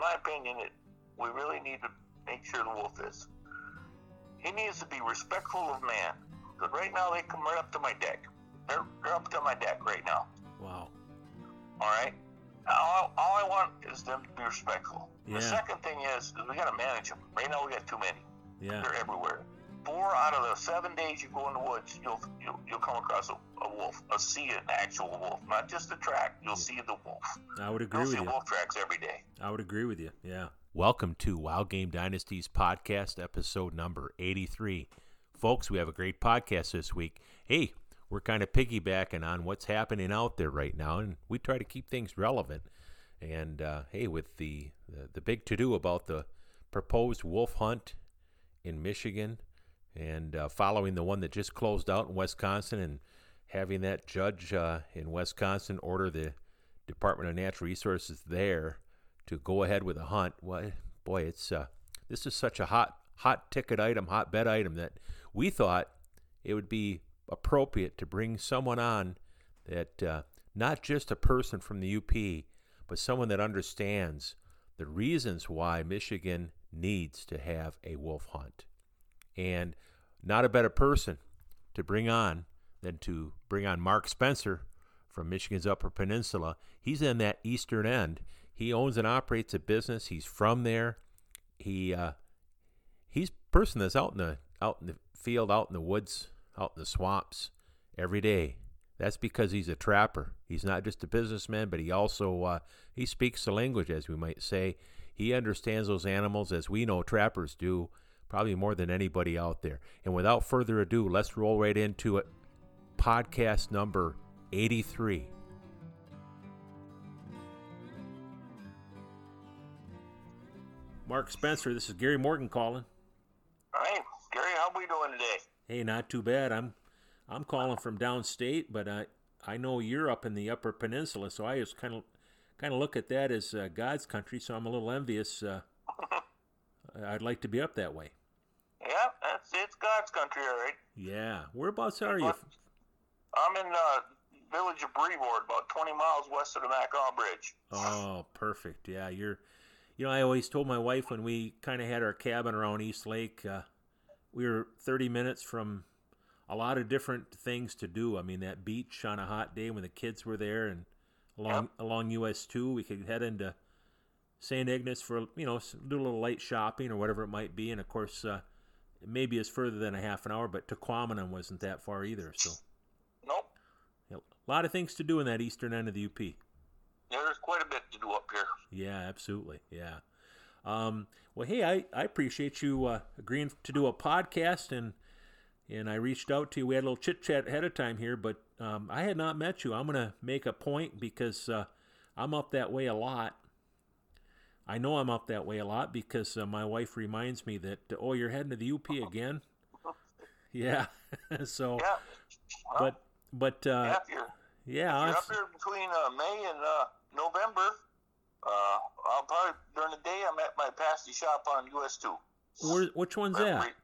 my opinion, it, we really need to make sure the wolf is. He needs to be respectful of man. Because right now they come right up to my deck. They're, they're up to my deck right now. Wow. All right. All, all I want is them to be respectful. Yeah. The second thing is, is we got to manage them. Right now we got too many. Yeah. They're everywhere. Four out of the seven days you go in the woods, you'll you'll, you'll come across a, a wolf, a see an actual wolf, not just a track. You'll see the wolf. I would agree You'll with see you. wolf tracks every day. I would agree with you. Yeah. Welcome to Wild Game Dynasties podcast, episode number 83. Folks, we have a great podcast this week. Hey, we're kind of piggybacking on what's happening out there right now, and we try to keep things relevant. And uh, hey, with the, the, the big to do about the proposed wolf hunt in Michigan and uh, following the one that just closed out in Wisconsin and having that judge uh, in Wisconsin order the Department of Natural Resources there to go ahead with a hunt. Well, boy, it's uh, this is such a hot hot ticket item, hot bet item that we thought it would be appropriate to bring someone on that uh, not just a person from the UP, but someone that understands the reasons why Michigan needs to have a wolf hunt. And not a better person to bring on than to bring on Mark Spencer from Michigan's Upper Peninsula. He's in that eastern end. He owns and operates a business. He's from there. He uh, he's person that's out in the out in the field, out in the woods, out in the swamps every day. That's because he's a trapper. He's not just a businessman, but he also uh, he speaks the language, as we might say. He understands those animals as we know trappers do, probably more than anybody out there. And without further ado, let's roll right into it. Podcast number 83. Mark Spencer, this is Gary Morgan calling. Hey, Gary, how we doing today? Hey, not too bad. I'm I'm calling from downstate, but I I know you're up in the Upper Peninsula, so I just kind of kind of look at that as uh, God's country. So I'm a little envious. Uh, I'd like to be up that way. Yeah, that's it's God's country, all right. Yeah, whereabouts are you? I'm in uh, village of Brevoort, about 20 miles west of the Mackinac Bridge. Oh, perfect. Yeah, you're. You know, I always told my wife when we kind of had our cabin around East Lake, uh, we were 30 minutes from a lot of different things to do. I mean, that beach on a hot day when the kids were there, and along Yep. along US two, we could head into St. Ignace for you know do a little light shopping or whatever it might be, and of course, uh, maybe it's further than a half an hour, but Tahquamenon wasn't that far either. So, Nope, know, a lot of things to do in that eastern end of the UP. Yeah, there's quite a bit to do up here. Yeah, absolutely. Yeah. Um, well, hey, I, I appreciate you uh, agreeing to do a podcast, and and I reached out to you. We had a little chit chat ahead of time here, but um, I had not met you. I'm gonna make a point because uh, I'm up that way a lot. I know I'm up that way a lot because uh, my wife reminds me that oh, you're heading to the UP again. Yeah. so, Yeah, well, but but uh, yeah, you're, yeah, you're up here between uh, May and uh, November. Uh, I'll probably during the day I'm at my pasty shop on US two. where, which one's Right- that? right-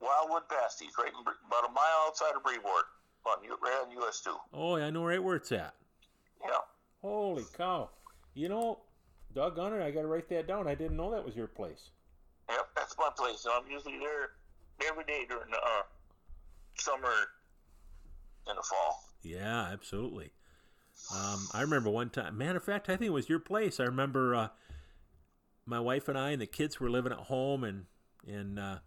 Wildwood Pasties, right in, about a mile outside of Brevoort, on right on US two. Oh, I know right where it's at. Yeah. Holy cow! You know, doggone it, I got to write that down. I didn't know that was your place. Yep, that's my place. I'm usually there every day during the uh, summer and the fall. Yeah, absolutely. Um, I remember one time. Matter of fact, I think it was your place. I remember uh, my wife and I and the kids were living at home, and and uh,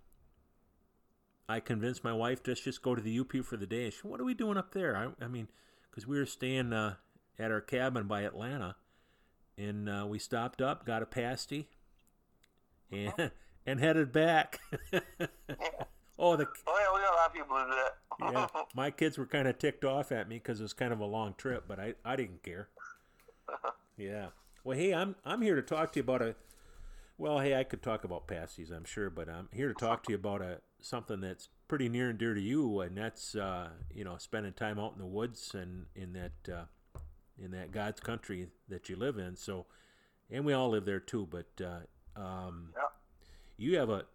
I convinced my wife to just go to the UP for the day. And she, what are we doing up there? I, I mean, because we were staying uh, at our cabin by Atlanta, and uh, we stopped up, got a pasty, and and headed back. oh, the Oh yeah, we got a lot of people who do that. yeah, my kids were kind of ticked off at me because it was kind of a long trip, but I, I didn't care. Yeah. Well, hey, I'm I'm here to talk to you about a. Well, hey, I could talk about pasties, I'm sure, but I'm here to talk to you about a something that's pretty near and dear to you, and that's uh, you know spending time out in the woods and in that uh, in that God's country that you live in. So, and we all live there too. But uh, um, Yeah. you have a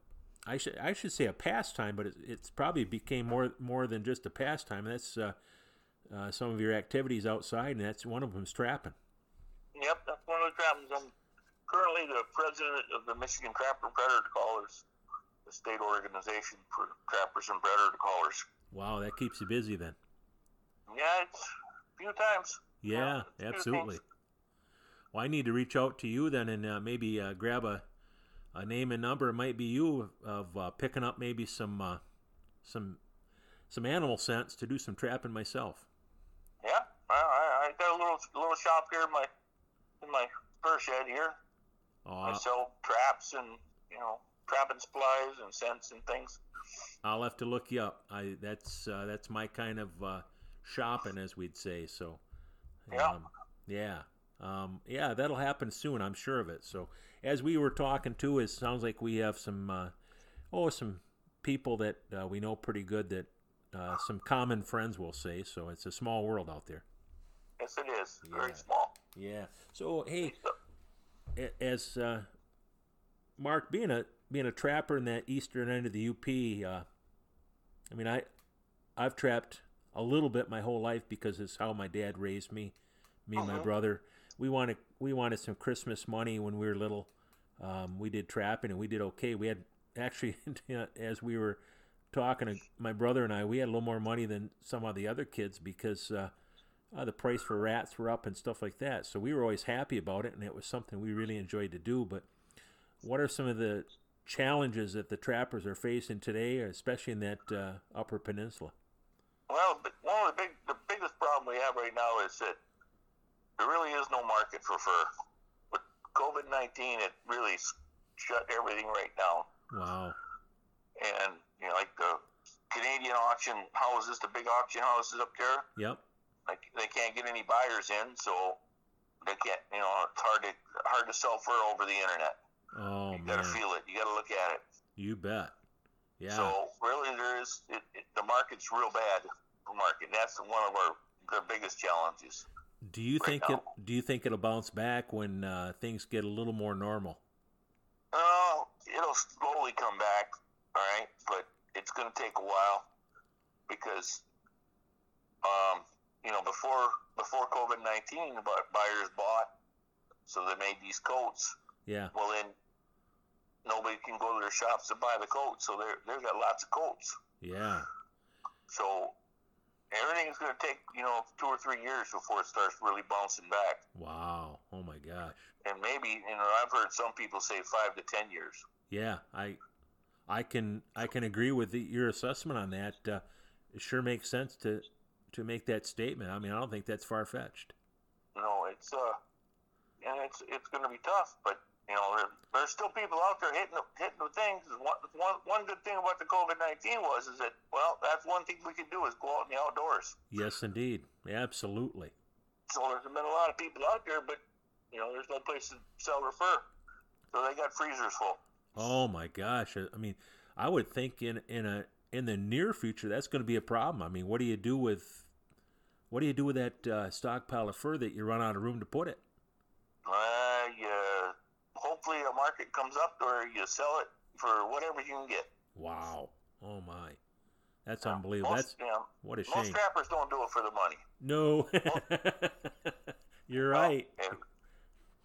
I should I should say a pastime, but it, it's probably became more more than just a pastime. That's uh, uh, some of your activities outside, and that's one of them's trapping. Yep, that's one of the trappings I'm currently the president of the Michigan Trapper and Predator Callers, the state organization for trappers and predator callers. Wow, that keeps you busy then. Yeah, it's a few times. Yeah, absolutely. Well, I need to reach out to you then and uh, maybe uh, grab a, a name and number. It might be you of uh, picking up maybe some uh, some some animal scents to do some trapping myself. Yeah, I, I got a little little shop here in my in my fur shed here. I sell traps and you know trapping supplies and scents and things. I'll have to look you up. I that's uh, that's my kind of uh, shopping, as we'd say. So, um, yeah, yeah, um, yeah, that'll happen soon. I'm sure of it. So, as we were talking too, it sounds like we have some uh, oh some people that uh, we know pretty good that uh, some common friends will say. So it's a small world out there. Yes, it is. Yeah. Very small. Yeah. So hey, as uh, Mark being a being a trapper in that eastern end of the UP, uh, I mean I I've trapped a little bit my whole life because it's how my dad raised me, me and uh-huh. my brother. We wanted we wanted some Christmas money when we were little. Um, we did trapping and we did okay. We had actually as we were talking, my brother and I, we had a little more money than some of the other kids because. Uh, uh, the price for rats were up and stuff like that. So we were always happy about it, and it was something we really enjoyed to do. But what are some of the challenges that the trappers are facing today, especially in that uh, Upper Peninsula? Well, one of the big, the biggest problem we have right now is that there really is no market for fur. With COVID nineteen, it really shut everything right down. Wow. And you know, like the Canadian auction houses, the big auction houses up there. Yep like they can't get any buyers in, so they can't. You know, it's hard to hard to sell fur over the internet. Oh you gotta feel it. You gotta look at it. You bet. Yeah. So really, there is it, it, the market's real bad. Market. That's one of our the biggest challenges. Do you right think now. it? Do you think it'll bounce back when uh, things get a little more normal? Oh, uh, it'll slowly come back. All right, but it's going to take a while because um, you know, before before COVID nineteen, buyers bought, so they made these coats. Yeah. Well, then nobody can go to their shops to buy the coats, so they they've got lots of coats. Yeah. So everything's going to take you know two or three years before it starts really bouncing back. Wow! Oh my gosh! And maybe you know I've heard some people say five to ten years. Yeah, I I can I can agree with the, your assessment on that. Uh, it sure makes sense to to make that statement. I mean, I don't think that's far fetched. No, it's uh, and it's it's going to be tough, but you know, there, there's still people out there hitting hitting the things. One, one, one good thing about the COVID nineteen was is that well, that's one thing we can do is go out in the outdoors. Yes, indeed, absolutely. So there's been a lot of people out there, but you know, there's no place to sell their fur, so they got freezers full. Oh my gosh! I mean, I would think in in a in the near future that's going to be a problem. I mean, what do you do with what do you do with that uh, stockpile of fur that you run out of room to put it? Uh, you, hopefully a market comes up where you sell it for whatever you can get. Wow. Oh my. That's yeah, unbelievable. Most, That's you know, what a shame. Most trappers don't do it for the money. No. You're right.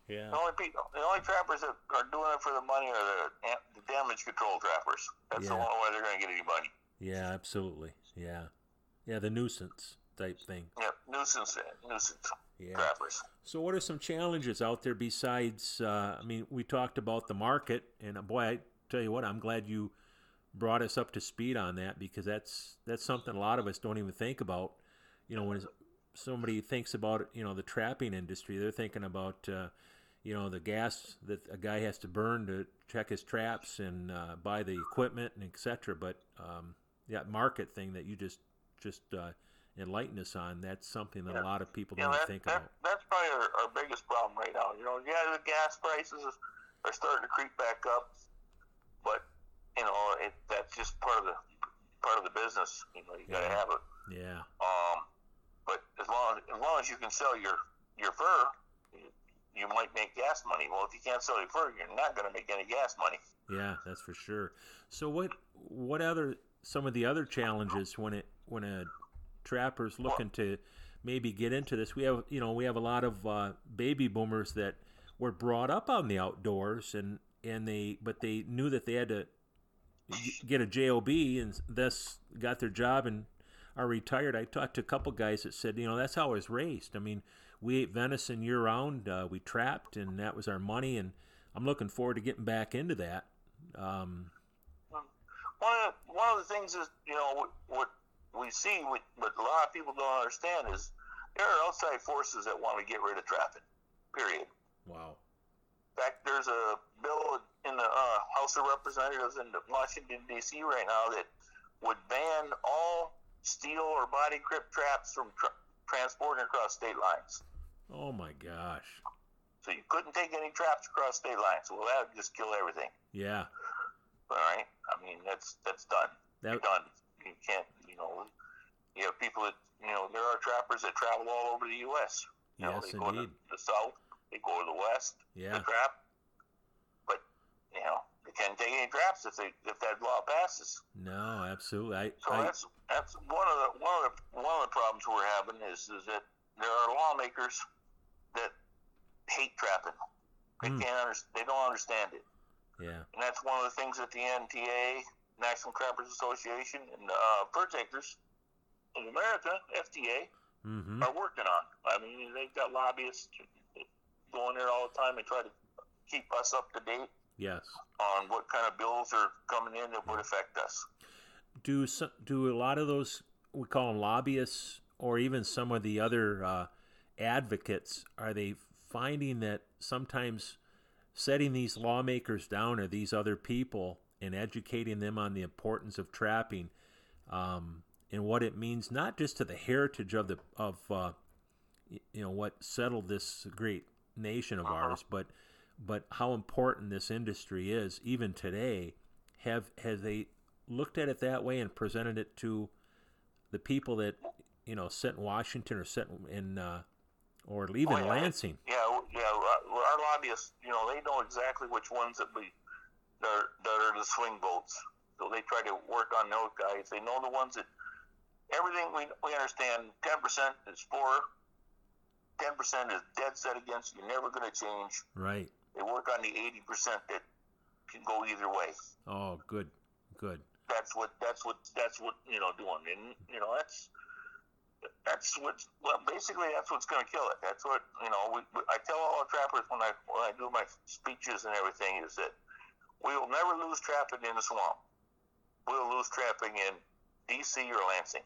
yeah. The only people, the only trappers that are doing it for the money are the, the damage control trappers. That's yeah. the only way they're going to get any money. Yeah, absolutely. Yeah. Yeah, the nuisance type thing. Yeah, nuisance, nuisance yeah. So, what are some challenges out there besides? Uh, I mean, we talked about the market, and uh, boy, I tell you what, I'm glad you brought us up to speed on that because that's that's something a lot of us don't even think about. You know, when somebody thinks about you know the trapping industry, they're thinking about uh, you know the gas that a guy has to burn to check his traps and uh, buy the equipment and etc. But um, that market thing that you just just uh, enlighten us on, that's something that yeah. a lot of people don't that, think that, about. That's probably our, our, biggest problem right now. You know, yeah, the gas prices are starting to creep back up, but you know, it, that's just part of the part of the business. You know, you got to have it. Yeah. Um, but as long as, as long as you can sell your your fur, you, you might make gas money. Well, if you can't sell your fur, you're not going to make any gas money. Yeah, that's for sure. So what what other some of the other challenges when it when a trappers looking to maybe get into this. We have, you know, we have a lot of uh, baby boomers that were brought up on the outdoors, and and they but they knew that they had to get a job, and thus got their job and are retired. I talked to a couple guys that said, you know, that's how I was raised. I mean, we ate venison year round. Uh, we trapped, and that was our money. And I'm looking forward to getting back into that. Um, one of the, one of the things is you know what, what we see, what, what a lot of people don't understand is there are outside forces that want to get rid of trapping. Period. Wow. In fact, there's a bill in the uh, House of Representatives in Washington D.C. right now that would ban all steel or body grip traps from tra- transporting across state lines. Oh my gosh. So you couldn't take any traps across state lines. Well, that would just kill everything. Yeah. All right. I mean, that's that's done. That, done. You can't. You know, you have people that you know. There are trappers that travel all over the U.S. You yes, know, they indeed. go to the south. They go to the west. Yeah. To trap. But you know, they can't take any traps if they if that law passes. No, absolutely. I, so I, that's that's one of the one of the one of the problems we're having is is that there are lawmakers that hate trapping. They Hmm. can't under, they don't understand it. yeah. And that's one of the things that the NTA, National Trappers Association, and uh, Fur Takers of America, FTA, Mm-hmm. are working on. I mean, they've got lobbyists going there all the time and try to keep us up to date Yes. on what kind of bills are coming in that would affect us. Do some, do a lot of those we call them lobbyists, or even some of the other uh, advocates, are they finding that sometimes setting these lawmakers down or these other people and educating them on the importance of trapping um, and what it means, not just to the heritage of the of uh, you know what settled this great nation of ours, but but how important this industry is even today. Have have they looked at it that way and presented it to the people that you know sit in Washington or sit in uh, or even Oh, yeah. Lansing? Yeah, yeah. Our lobbyists, you know, they know exactly which ones that we that are, that are the swing votes. So they try to work on those guys. They know the ones that everything we we understand. Ten percent is for. Ten percent is dead set against. You're never going to change. Right. They work on the eighty percent that can go either way. Oh, good, good. That's what that's what that's what you know doing, and you know that's that's what well basically that's what's going to kill it. That's what you know. We, we, I tell all the trappers when I when I do my speeches and everything is that we will never lose trapping in the swamp. We'll lose trapping in D.C. or Lansing.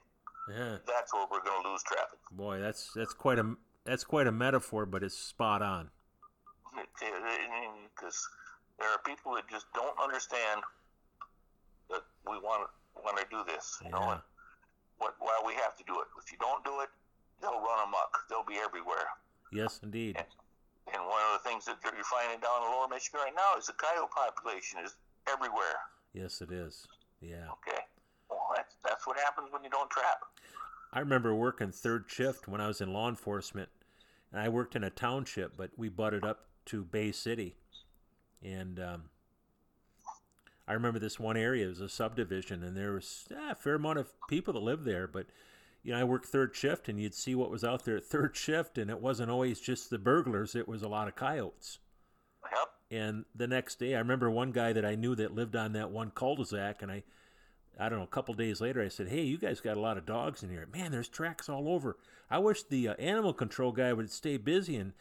Yeah, That's where we're going to lose trapping. boy, that's that's quite a that's quite a metaphor, but it's spot on. Because there are people that just don't understand that we want want to do this. You know, and what why we have to do it. If you don't do it, they'll run amok. They'll be everywhere. Yes, indeed. And one of the things that you're finding down in Lower Michigan right now is the coyote population is everywhere. Yes, it is. Yeah. Okay, well that's that's what happens when you don't trap. I remember working third shift when I was in law enforcement, and I worked in a township, but we butted up to Bay City, and um, I remember this one area it was a subdivision, and there was eh, a fair amount of people that lived there. But you know, I worked third shift, and you'd see what was out there at third shift, and it wasn't always just the burglars; it was a lot of coyotes. Yep. And the next day, I remember one guy that I knew that lived on that one cul-de-sac, and I, I don't know, a couple days later, I said, "Hey, you guys got a lot of dogs in here. Man, there's tracks all over. I wish the uh, animal control guy would stay busy and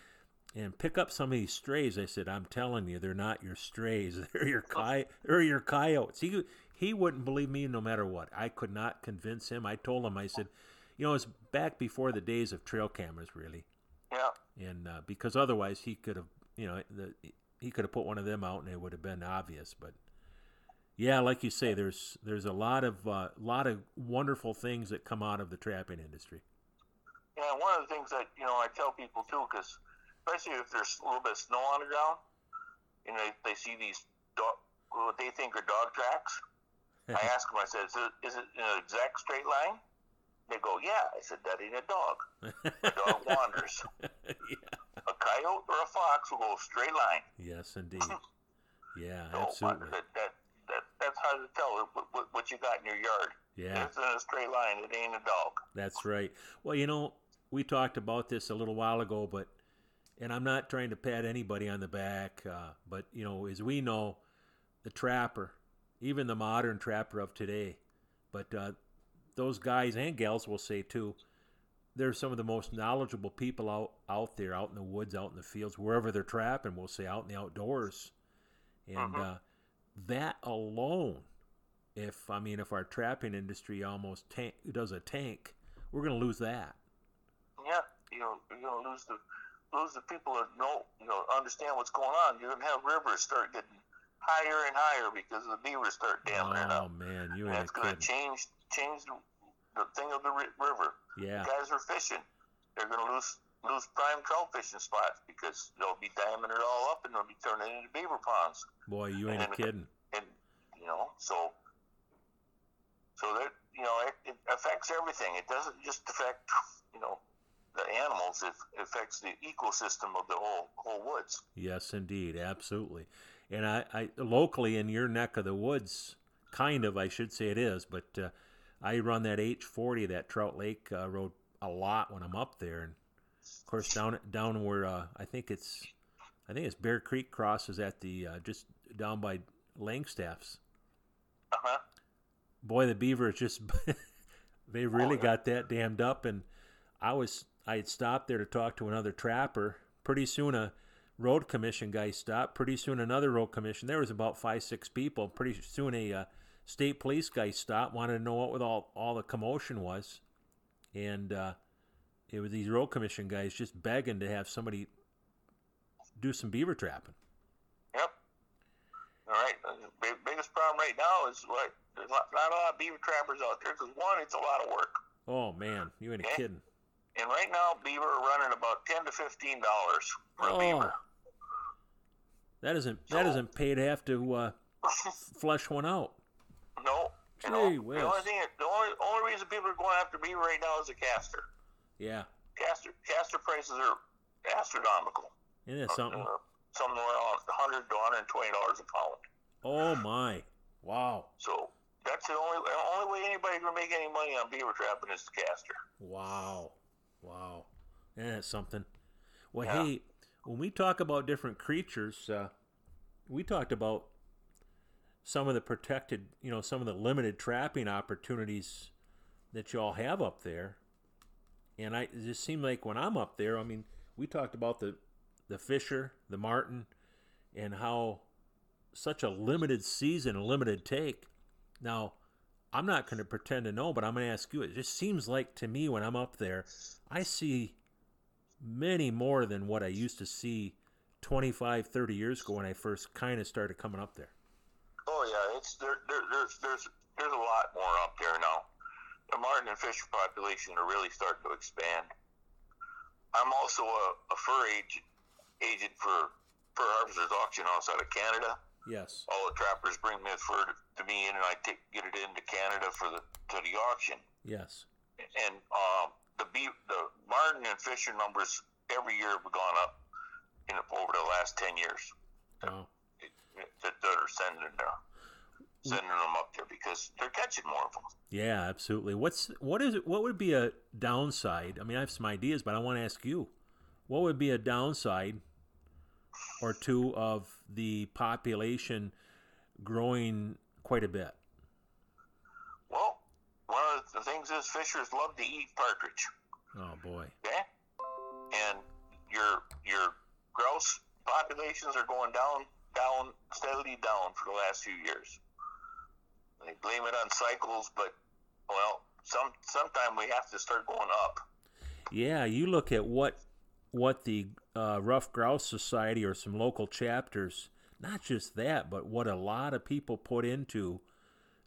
and pick up some of these strays." I said, "I'm telling you, they're not your strays. They're your coy- they're your coyotes." He he wouldn't believe me no matter what. I could not convince him. I told him, I said, "You know, it's back before the days of trail cameras, really." Yeah. and uh, because otherwise he could have, you know, the, he could have put one of them out and it would have been obvious. But yeah, like you say, there's there's a lot of uh, lot of wonderful things that come out of the trapping industry. Yeah, one of the things that you know I tell people too, because especially if there's a little bit of snow on the ground, you know, they, they see these dog, what they think are dog tracks. I ask them, I said, is it, is it an exact straight line? They go, yeah. I said, that ain't a dog. A dog wanders. yeah. A coyote or a fox will go straight line. Yes, indeed. Yeah, uh, absolutely. That, that, that, that's hard to tell what, what, you got in your yard. Yeah. If it's in a straight line, it ain't a dog. That's right. Well, you know, we talked about this a little while ago, but and I'm not trying to pat anybody on the back, uh, but you know, as we know, the trapper, even the modern trapper of today, but uh, those guys and gals will say too, they're some of the most knowledgeable people out out there, out in the woods, out in the fields, wherever they're trapping. We'll say out in the outdoors, and Mhm. uh, that alone, if I mean, if our trapping industry almost tank, does a tank, we're going to lose that. Yeah, you know, you're gonna lose the lose the people that know, you know, understand what's going on. You're gonna have rivers start getting higher and higher because the beavers start damming it oh, up. oh man, you and ain't it's gonna change change the, the thing of the river. Yeah, guys are fishing. They're gonna lose lose prime trout fishing spots because they'll be damming it all up and they'll be turning it into beaver ponds. boy, you ain't and- kidding. and you know so so that you know it, it affects everything it doesn't just affect you know the animals it affects the ecosystem of the whole whole woods Yes, indeed, absolutely. And I, I locally in your neck of the woods, kind of, I should say it is, but uh, I run that H40, that Trout Lake uh, road, a lot when I'm up there. And of course, down down where uh, I think it's, I think it's Bear Creek crosses at the uh, just down by Langstaff's. uh-huh Boy, the beaver is just, they really yeah. got that dammed up. And I was, I had stopped there to talk to another trapper. Pretty soon, a road commission guy stopped. Pretty soon, another road commission. There was about five, six people. Pretty soon, a uh, state police guy stopped, wanted to know what with all all the commotion was, and uh, it was these road commission guys just begging to have somebody do some beaver trapping. yep all right the biggest problem right now is what there's not, not a lot of beaver trappers out there because one it's a lot of work Oh man, you ain't kidding. and right now beaver are running about 10 to 15 dollars for a Oh. beaver That isn't that So- isn't to have to uh, flush one out. no you Gee know, whiz. the only thing the only only reason people are going after beaver right now is the castor Yeah, Castor castor prices are astronomical. isn't that something? Uh, somewhere around 100 to 120 dollars a pound. Oh my, wow, So that's the only the only way anybody can make any money on beaver trapping is the castor. wow, wow, isn't something? Well, Yeah. hey, when we talk about different creatures, uh, we talked about some of the protected, you know, some of the limited trapping opportunities that y'all have up there. And I it just seemed like when I'm up there, I mean, we talked about the the fisher, the marten, and how such a limited season, a limited take. Now, I'm not going to pretend to know, but I'm going to ask you. It just seems like to me when I'm up there, I see many more than what I used to see 25, 30 years ago when I first kind of started coming up there. Oh yeah, it's there, there there's there's there's a lot more up there now. The marten and fisher population are really starting to expand. I'm also a, a fur agent agent for Fur Harvesters Auction House out of Canada. Yes. all the trappers bring their fur to, to me and I take get it into Canada for the to the auction. Yes. And um, the beef, the marten and fisher numbers every year have gone up in over the last ten years. Oh. Wow. That, are sending them sending them up there because they're catching more of them. Yeah, absolutely. What's what is it? What would be a downside? I mean, I have some ideas, but I want to ask you, what would be a downside or two of the population growing quite a bit? Well, one of the things is fishers love to eat partridge. Oh boy. Okay, and your your grouse populations are going down, down, steadily down for the last few years. They blame it on cycles, but well, some sometime we have to start going up. Yeah, you look at what what the uh, Ruffed Grouse Society or some local chapters, not just that, but what a lot of people put into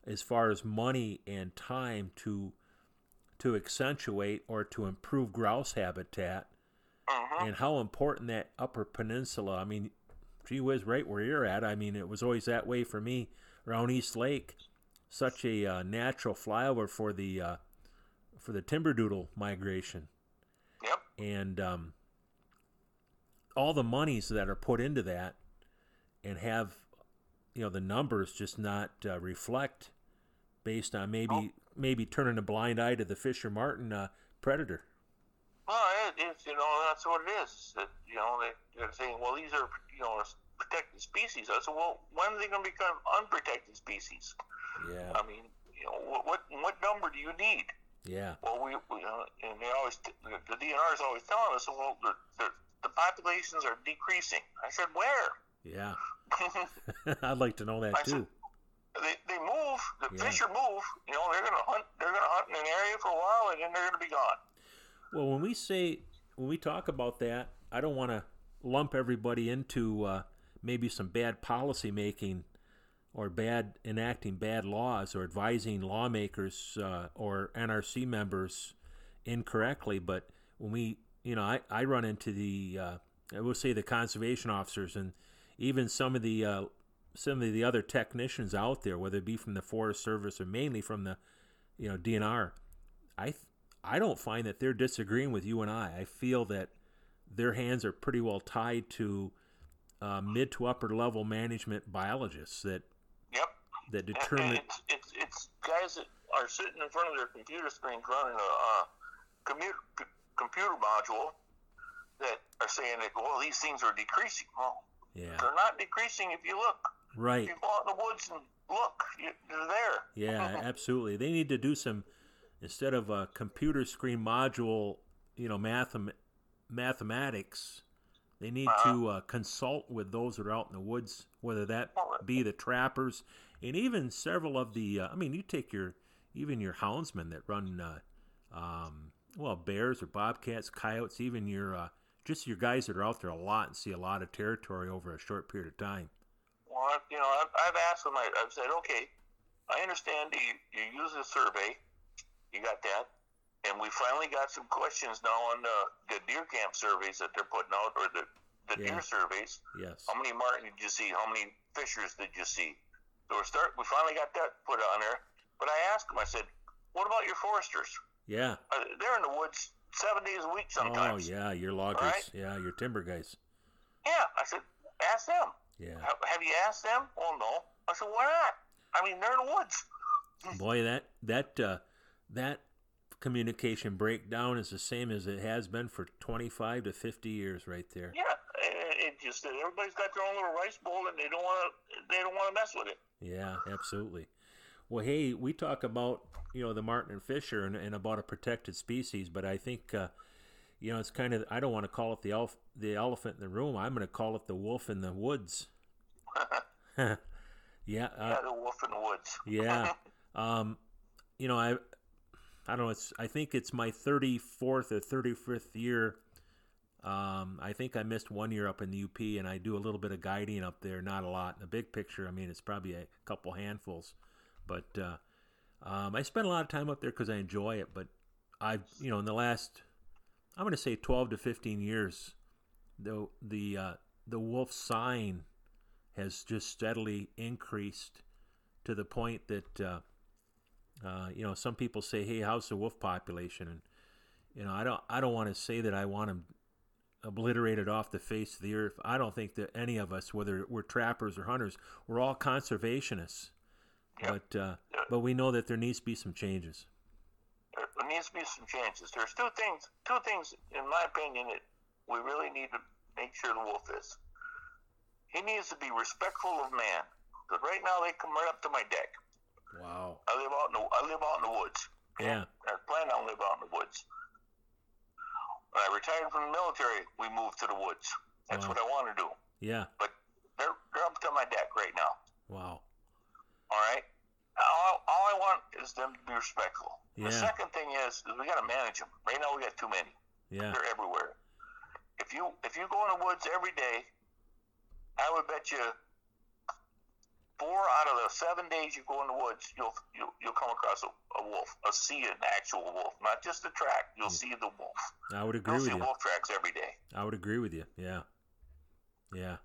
as far as money and time to to accentuate or to improve grouse habitat hmm and how important that upper peninsula i mean gee whiz right where you're at i mean it was always that way for me around east lake. Such a uh, natural flyover for the uh, for the timber doodle migration. Yep. and um, all the monies that are put into that and have you know the numbers just not uh, reflect based on maybe Oh. maybe turning a blind eye to the fisher marten uh, predator Well, Yeah, it's you know that's what it is. That, you know they, they're saying, well, these are you know protected species. I said, well, when are they going to become unprotected species? Yeah. I mean, you know, what what, what number do you need? Yeah. Well, we, we uh, and they always the DNR is always telling us, well, the, the, the populations are decreasing. I said, where? Yeah. I'd like to know that too. they, they move. The Yeah. fish are move. You know, they're gonna hunt. They're gonna hunt in an area for a while, and then they're gonna be gone. Well, when we say when we talk about that, I don't want to lump everybody into uh, maybe some bad policy making or bad enacting bad laws or advising lawmakers uh, or NRC members incorrectly. But when we, you know, I, I run into the uh, I will say the conservation officers and even some of the uh, some of the other technicians out there, whether it be from the Forest Service or mainly from the you know DNR. I th- I don't find that they're disagreeing with you and I. I feel that their hands are pretty well tied to uh, mid to upper level management biologists that Yep. that determine. it's, it's it's guys that are sitting in front of their computer screens running a uh, computer c- computer module that are saying that well these things are decreasing. Well, Yeah, they're not decreasing if you look. right. You go out in the woods and look. You, they're there. Yeah, absolutely. They need to do some instead of a computer screen module, you know, mathem- mathematics. They need to uh, consult with those that are out in the woods, whether that be the trappers and even several of the. Uh, I mean, you take your even your houndsmen that run, uh, um, well, bears or bobcats, coyotes, even your uh, just your guys that are out there a lot and see a lot of territory over a short period of time. Well, I- you know, I've, I've asked them. I, I've said, okay, I understand you, you use a survey. You got that, and we finally got some questions now on the, the deer camp surveys that they're putting out, or the the Yeah. deer surveys. Yes. How many marten did you see? How many fishers did you see? So we're start. We finally got that put on there. But I asked them. I said, "What about your foresters? Yeah. Uh, they're in the woods seven days a week sometimes. Oh yeah, your loggers. Right? Yeah, your timber guys. Yeah, I said, ask them. Yeah. Have, you asked them? Well, no. I said, why not? I mean, they're in the woods. Boy, that that uh, that communication breakdown is the same as it has been for 25 to 50 years, right there. Yeah, it, it just everybody's got their own little rice bowl, and they don't want to. They don't want to mess with it. Yeah, absolutely. Well, hey, we talk about you know the marten and fisher and, and about a protected species, but I think uh, you know it's kind of I don't want to call it the elf the elephant in the room. I'm going to call it the wolf in the woods. yeah, uh, yeah, the wolf in the woods. Yeah. um, you know, I I don't know. It's I think it's my 34th or 35th year. Um, I think I missed one year up in the UP, and I do a little bit of guiding up there. Not a lot in the big picture. I mean, it's probably a couple handfuls, but uh, um, I spend a lot of time up there because I enjoy it. But I've you know in the last I'm going to say 12 to 15 years, the the uh, the wolf sign has just steadily increased to the point that uh, uh, you know some people say, "Hey, how's the wolf population?" And you know, I don't I don't want to say that I want them obliterated off the face of the earth. I don't think that any of us, whether we're trappers or hunters, we're all conservationists. Yep. But uh, but we know that there needs to be some changes. There, there needs to be some changes. There's two things. Two things, in my opinion, that we really need to make sure the wolf is. He needs to be respectful of man. Because right now they come right up to my deck. Wow. I live out in the I live out in the woods. Yeah. I plan on live out in the woods. When I retired from the military, we moved to the woods. That's Wow. what I want to do. Yeah. But they're they're up to my deck right now. Wow. All right. All, all I want is them to be respectful. Yeah. The second thing is, is we got to manage them. Right now, we got too many. Yeah. They're everywhere. If you if you go in the woods every day, I would bet you four out of the seven days you go in the woods, you'll you'll, you'll come across a, a wolf, a see an actual wolf, not just a track. You'll mm. see the wolf. I would agree You'll with see you. wolf tracks every day. I would agree with you. Yeah. Yeah.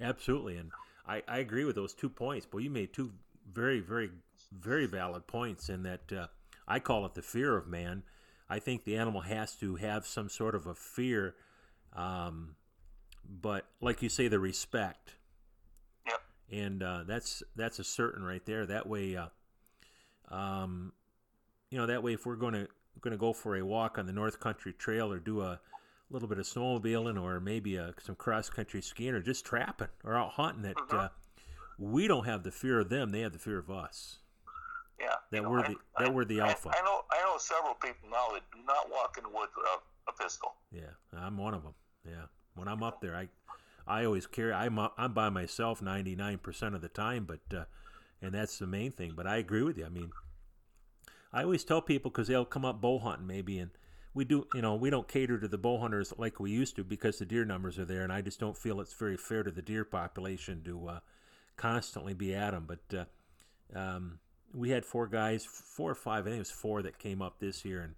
Absolutely. And I, I agree with those two points. But you made two very, very, very valid points in that uh, I call it the fear of man. I think the animal has to have some sort of a fear. Um, but like you say, the respect. Yep. And uh, that's that's a certain right there. That way, uh, um, you know, that way if we're going to going to go for a walk on the North Country Trail or do a little bit of snowmobiling or maybe uh, some cross country skiing or just trapping or out hunting that Mhm. uh, we don't have the fear of them; they have the fear of us. Yeah. That know, we're I- the that we're the I- alpha. I, know. I know several people now that do not walk in the woods without a pistol. Yeah, I'm one of them. Yeah, when I'm up there, I I always carry. I'm I'm by myself 99 percent of the time, but uh, and that's the main thing. But I agree with you. I mean, I always tell people because they'll come up bow hunting maybe, and we do. You know, we don't cater to the bow hunters like we used to because the deer numbers are there, and I just don't feel it's very fair to the deer population to uh, constantly be at them. But uh, um, we had four guys, four or five. I think it was four that came up this year, and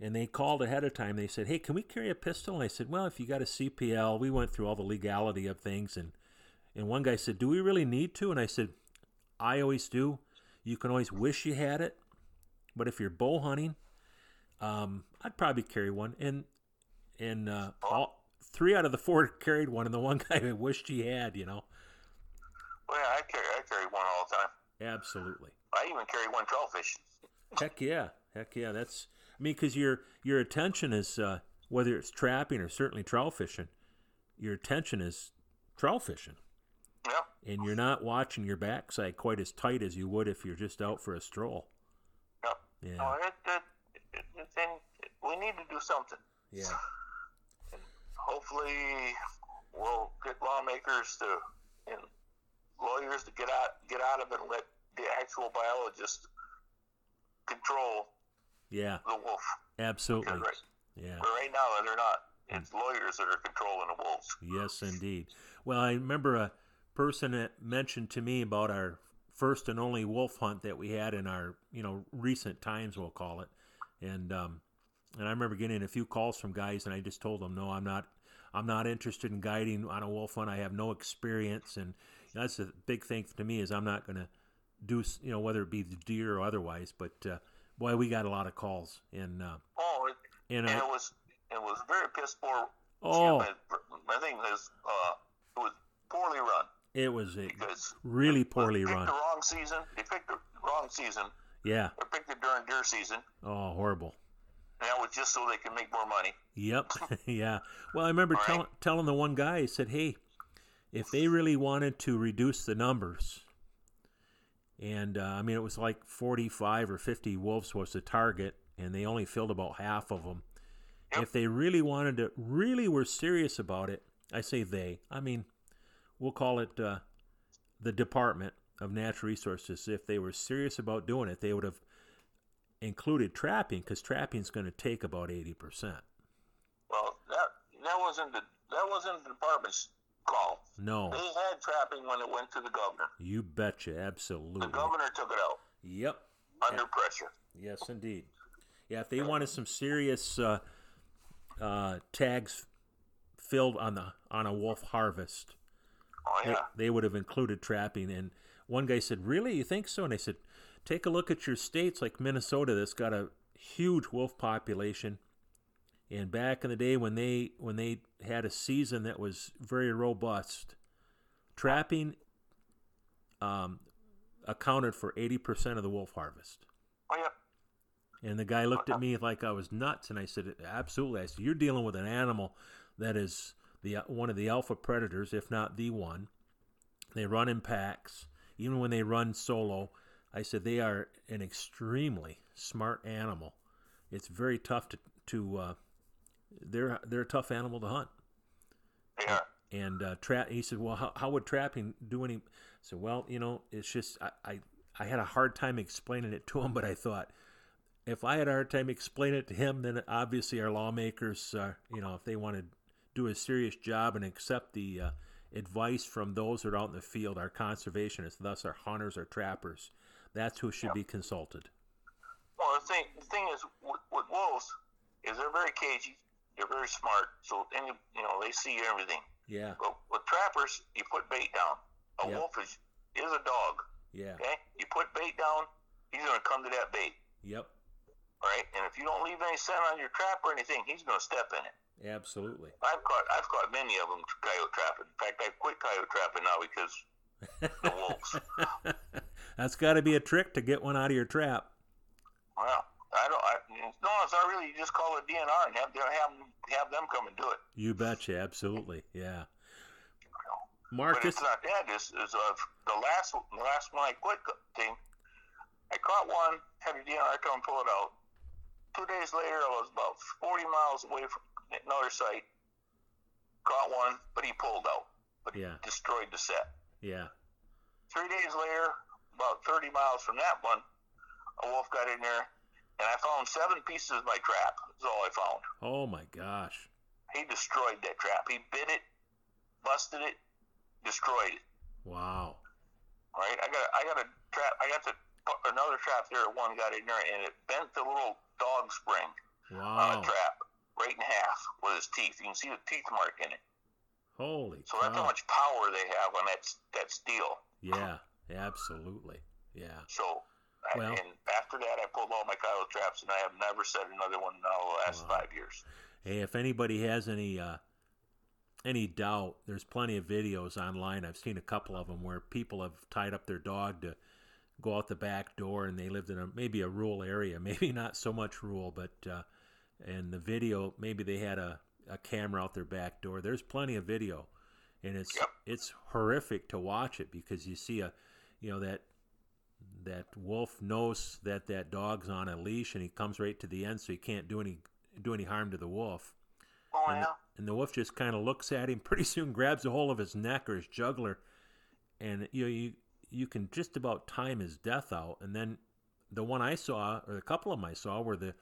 and they called ahead of time. They said, "Hey, can we carry a pistol?" And I said, "Well, if you got a CPL, we went through all the legality of things." And and one guy said, "Do we really need to?" And I said, "I always do. You can always wish you had it, but if you're bow hunting, um, I'd probably carry one." And and uh, all three out of the four carried one, and the one guy wished he had. You know, Well, yeah, I carry. I carry one all the time. absolutely. I even carry one trawl fish. Heck yeah, heck yeah. That's I mean, because your your attention is uh, whether it's trapping or certainly trout fishing, your attention is trout fishing, Yep. and you're not watching your backside quite as tight as you would if you're just out for a stroll. Yep. Yeah, No, it, it, it, it, we need to do something. yeah, And Hopefully, we'll get lawmakers to and lawyers to get out get out of it and let the actual biologists control yeah, the wolf. absolutely. Right, Yeah, but right now they're not. It's lawyers that are controlling the wolves. yes, indeed. Well, I remember a person that mentioned to me about our first and only wolf hunt that we had in our you know recent times, we'll call it, and um, and I remember getting a few calls from guys, and I just told them, no, I'm not, I'm not interested in guiding on a wolf hunt. I have no experience, and that's a big thing to me is I'm not going to do, you know, whether it be the deer or otherwise. But uh, boy, we got a lot of calls, and uh, Oh, it, and and uh, it was it was very piss poor. oh, I think it was uh, it was poorly run it was a because really poorly picked run. the wrong season. They picked the wrong season. Yeah. They picked it during deer season, Oh, horrible. and that was just so they could make more money. Yep. yeah. Well, I remember tell, right. telling the one guy, he said, hey, if they really wanted to reduce the numbers, and uh, I mean, it was like 45 or 50 wolves was the target, and they only filled about half of them. Yep. If they really wanted to, really were serious about it, I say they, I mean, we'll call it uh, the Department of Natural Resources. If they were serious about doing it, they would have included trapping because trapping is going to take about 80%. Well, that that wasn't the that wasn't the department's call. No. They had trapping when it went to the governor. You betcha, absolutely. The governor took it out Yep. under pressure. Yes, indeed. Yeah, if they wanted some serious uh, uh, tags filled on the on a wolf harvest, Oh they, yeah. they would have included trapping. And one guy said, "Really, you think so?" And I said, "Take a look at your states like Minnesota that's got a huge wolf population." And back in the day when they when they had a season that was very robust, trapping um, accounted for eighty percent of the wolf harvest. Oh yeah. And the guy looked at me like I was nuts, and I said, "Absolutely." I said, "You're dealing with an animal that is the one of the alpha predators, if not the one. They run in packs, even when they run solo." I said, "They are an extremely smart animal. It's very tough to to. Uh, they're they're a tough animal to hunt." Are. and uh, trap. He said, "Well, how, how would trapping do any?" I said, "Well, you know, it's just I, I I had a hard time explaining it to him, but I thought if I had a hard time explaining it to him, then obviously our lawmakers, uh, you know, if they want to do a serious job and accept the uh, advice from those that are out in the field, our conservationists, thus our hunters, our trappers, that's who should be consulted." Well, the thing the thing is with, with wolves is they're very cagey. They're very smart. So any you know they see everything. Yeah, But with trappers, you put bait down. A Yep. wolf is is a dog. yeah, Okay, you put bait down, he's gonna come to that bait. yep, Right, and if you don't leave any scent on your trap or anything, he's gonna step in it. absolutely. I've caught I've caught many of them coyote trapping. In fact, I've quit coyote trapping now because the wolves. That's got to be a trick to get one out of your trap. Well, I don't. I, no, it's not really. You just call the DNR and have them have them, have them come and do it. You betcha, absolutely, yeah. Mark, but it's not that. Is is uh, the last the last one I quit thing. I caught one, had a DNR come pull it out. Two days later, I was about 40 miles away from another site. Caught one, but he pulled out. But Yeah. he destroyed the set. yeah, Three days later, about 30 miles from that one, a wolf got in there, and I found seven pieces of my trap. That's all I found. oh my gosh, He destroyed that trap. He bit it, busted it, destroyed it. wow, All right, I got I got a trap. I got the another trap there. One got in there, and it bent the little dog spring on wow, the trap right in half with his teeth. You can see the teeth mark in it. holy So that's how much power they have on that that steel. Yeah, absolutely, yeah. So, Well- and after that, I pulled all my coyote traps, and I have never set another one now the last Wow. five years. Hey, if anybody has any uh, any doubt, there's plenty of videos online. I've seen a couple of them where people have tied up their dog to go out the back door, and they lived in a maybe a rural area, maybe not so much rural, but uh, in the video, maybe they had a, a camera out their back door. There's plenty of video, and it's Yep. it's horrific to watch it because you see a, you know that that wolf knows that that dog's on a leash, and he comes right to the end, so he can't do any do any harm to the wolf. Oh And, yeah. the, and the wolf just kind of looks at him. Pretty soon, grabs a hold of his neck or his jugular, and you know you you can just about time his death out. And then the one I saw, or a couple of them I saw, where the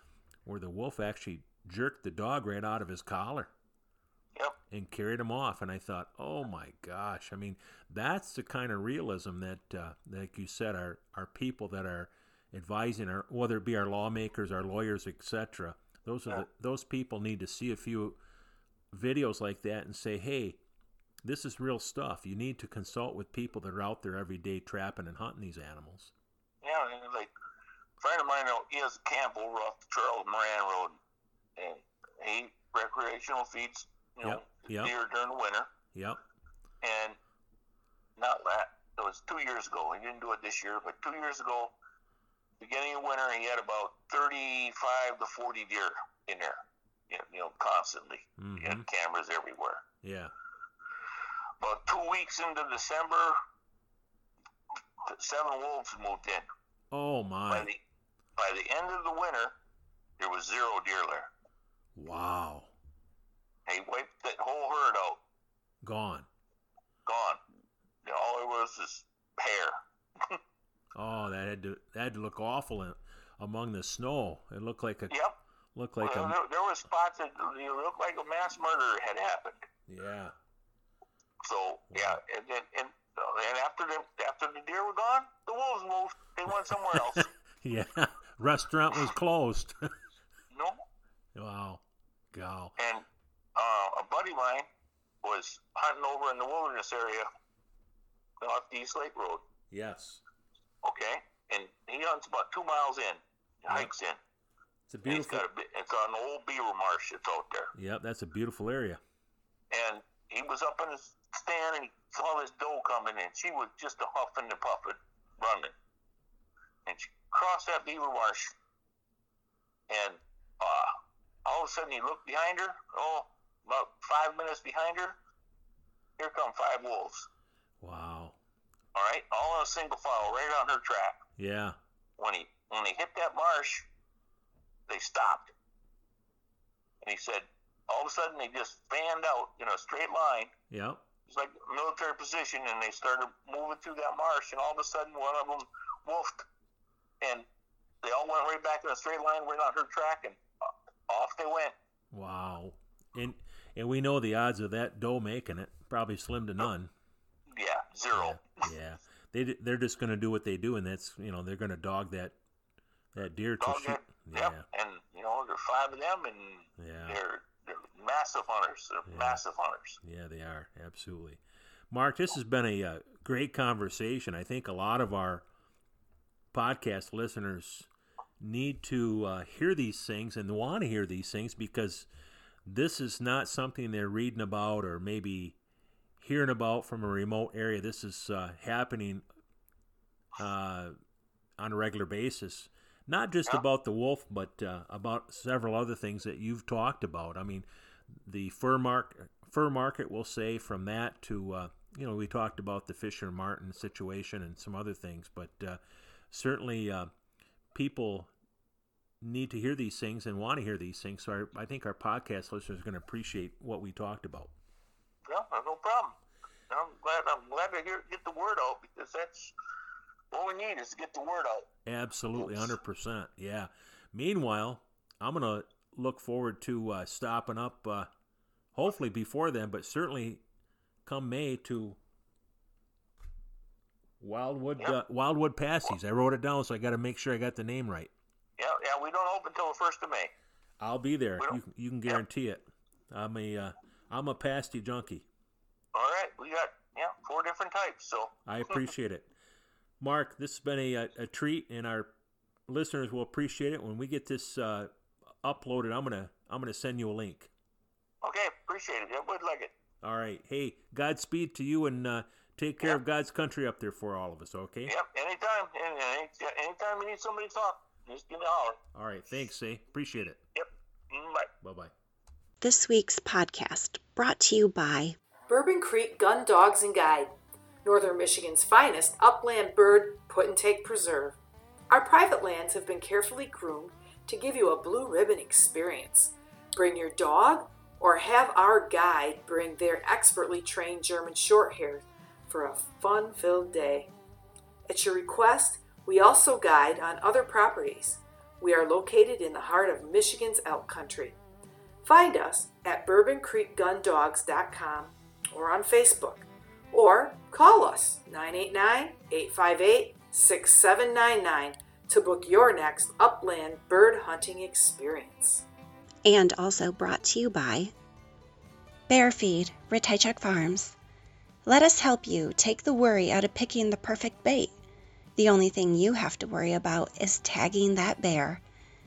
where the wolf actually jerked the dog right out of his collar. And carried him off. And I thought, oh my gosh! I mean, that's the kind of realism that, uh, like you said, our our people that are advising our whether it be our lawmakers, our lawyers, etc. Those are the, those people need to see a few videos like that and say, hey, this is real stuff. You need to consult with people that are out there every day trapping and hunting these animals. Yeah, and like a friend of mine, uh, he has a camp over off the Charles Moran Road, and he recreational feeds, you know, Yep, yep. deer during the winter. Yep. And not that it was two years ago. He didn't do it this year, but two years ago, beginning of winter, he had about thirty-five to forty deer in there. You know, constantly. He hmm had cameras everywhere. Yeah. About two weeks into December, seven wolves moved in. Oh By my. the by the end of the winter, there was zero deer there. Wow. That whole herd out, Gone. gone. Know, all it was is hair. Oh, that had to that had to look awful in, among the snow. It looked like a Yep. looked like well, a there, there were spots that you know, looked like a mass murder had happened. yeah. So yeah, and then and, and after the after the deer were gone, the wolves moved. They went somewhere else. Yeah. Restaurant was closed. no, wow. Go. and uh, a buddy of mine was hunting over in the wilderness area off the East Lake Road. Yes. Okay, and he hunts about two miles in, hikes in. It's a beautiful. got a it's an old beaver marsh that's out there, Yep, that's a beautiful area. and he was up in his stand and he saw this doe coming in. She was just a huffing and puffing, running, and she crossed that beaver marsh, and uh, all of a sudden he looked behind her. Oh, about five minutes behind her, here come five wolves. Wow. All right, all in a single file, right on her track. Yeah. when he when he hit that marsh, they stopped. And he said, all of a sudden they just fanned out in a straight line. Yep. It's like a military position, and they started moving through that marsh. And all of a sudden, one of them wolfed, and they all went right back in a straight line, right on her track, and off they went. Wow. And and we know the odds of that doe making it probably slim to none. Yeah, zero. Yeah. yeah. they they're just going to do what they do, and that's you know they're going to dog that that deer to Dog shoot. it. Yeah. And you know, there's five of them, and Yeah. they're they're massive hunters. They're Yeah. massive hunters. Yeah, they are absolutely. Mark, this has been a, uh great conversation. I think a lot of our podcast listeners need to uh, hear these things and want to hear these things because this is not something they're reading about or maybe hearing about from a remote area. This is uh, happening uh, on a regular basis, not just yeah. about the wolf, but uh, about several other things that you've talked about. I mean, the fur market, fur market, we'll say from that to uh, you know we talked about the Fisher Marten situation and some other things, but uh, certainly uh, people need to hear these things and want to hear these things. So I, I think our podcast listeners are going to appreciate what we talked about. Yeah, no problem. I'm glad. I'm glad to hear get the word out because that's all we need is to get the word out. Absolutely, hundred percent. Yeah. Meanwhile, I'm gonna look forward to uh, stopping up. Uh, hopefully before then, but certainly come May to Wildwood yep. uh, Wildwood Pasties. I wrote it down, so I got to make sure I got the name right. Yeah, yeah. We don't open until the first of May. I'll be there. You, you can guarantee yep. it. I'm a uh, a pasty junkie. All right, we got yeah four different types. So I appreciate it, Mark. This has been a, a, a, treat, and our listeners will appreciate it when we get this uh, uploaded. I'm gonna I'm gonna send you a link. Okay, appreciate it. I would like it. All right. Hey, Godspeed to you, and uh, take care yep. of God's country up there for all of us. Okay. Yep. Anytime. Any, anytime you need somebody to talk, just give me a holler. All right. Thanks, say. Appreciate it. Yep. Mm, bye. Bye bye. This week's podcast brought to you by Bourbon Creek Gun Dogs and Guide, Northern Michigan's finest upland bird put and take preserve. Our private lands have been carefully groomed to give you a blue ribbon experience. Bring your dog or have our guide bring their expertly trained German Shorthairs for a fun filled day. At your request, we also guide on other properties. We are located in the heart of Michigan's elk country. Find us at bourboncreekgundogs.com or on Facebook, or call us 989 858 6799 to book your next upland bird hunting experience. And also brought to you by Bear Feed, Farms. Let us help you take the worry out of picking the perfect bait. The only thing you have to worry about is tagging that bear.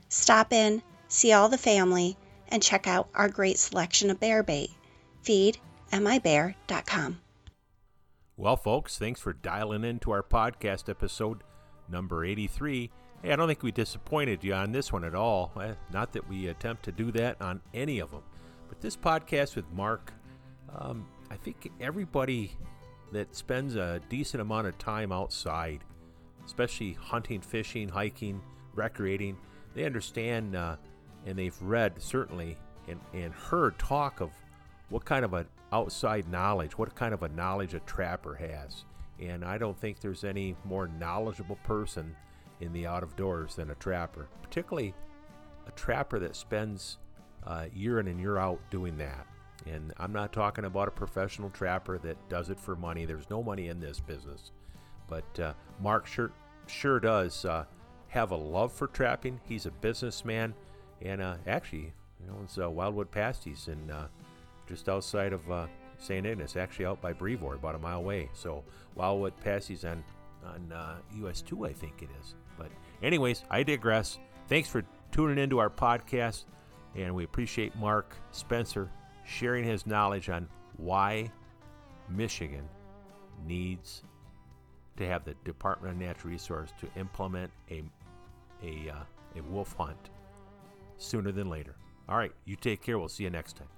Stop in, see all the family, and check out our great selection of bear bait. Feed mibear.com. Well, folks, thanks for dialing into our podcast episode number 83. Hey, I don't think we disappointed you on this one at all. Eh, not that we attempt to do that on any of them. But this podcast with Mark, um, I think everybody that spends a decent amount of time outside, especially hunting, fishing, hiking, recreating, they understand uh, and they've read certainly and, and heard talk of what kind of an outside knowledge, what kind of a knowledge a trapper has. And I don't think there's any more knowledgeable person in the out of doors than a trapper, particularly a trapper that spends uh, year in and year out doing that. And I'm not talking about a professional trapper that does it for money. There's no money in this business. But uh, Mark sure, sure does uh, have a love for trapping. He's a businessman. And uh, actually, you uh, Wildwood Pasties in uh, just outside of uh, St. Ignace, actually out by Brevoort, about a mile away. So Wildwood Pasties on on US two, I think it is. But anyways, I digress. Thanks for tuning into our podcast, and we appreciate Mark Spencer sharing his knowledge on why Michigan needs to have the Department of Natural Resources to implement a a uh, a wolf hunt sooner than later. All right, you take care. We'll see you next time.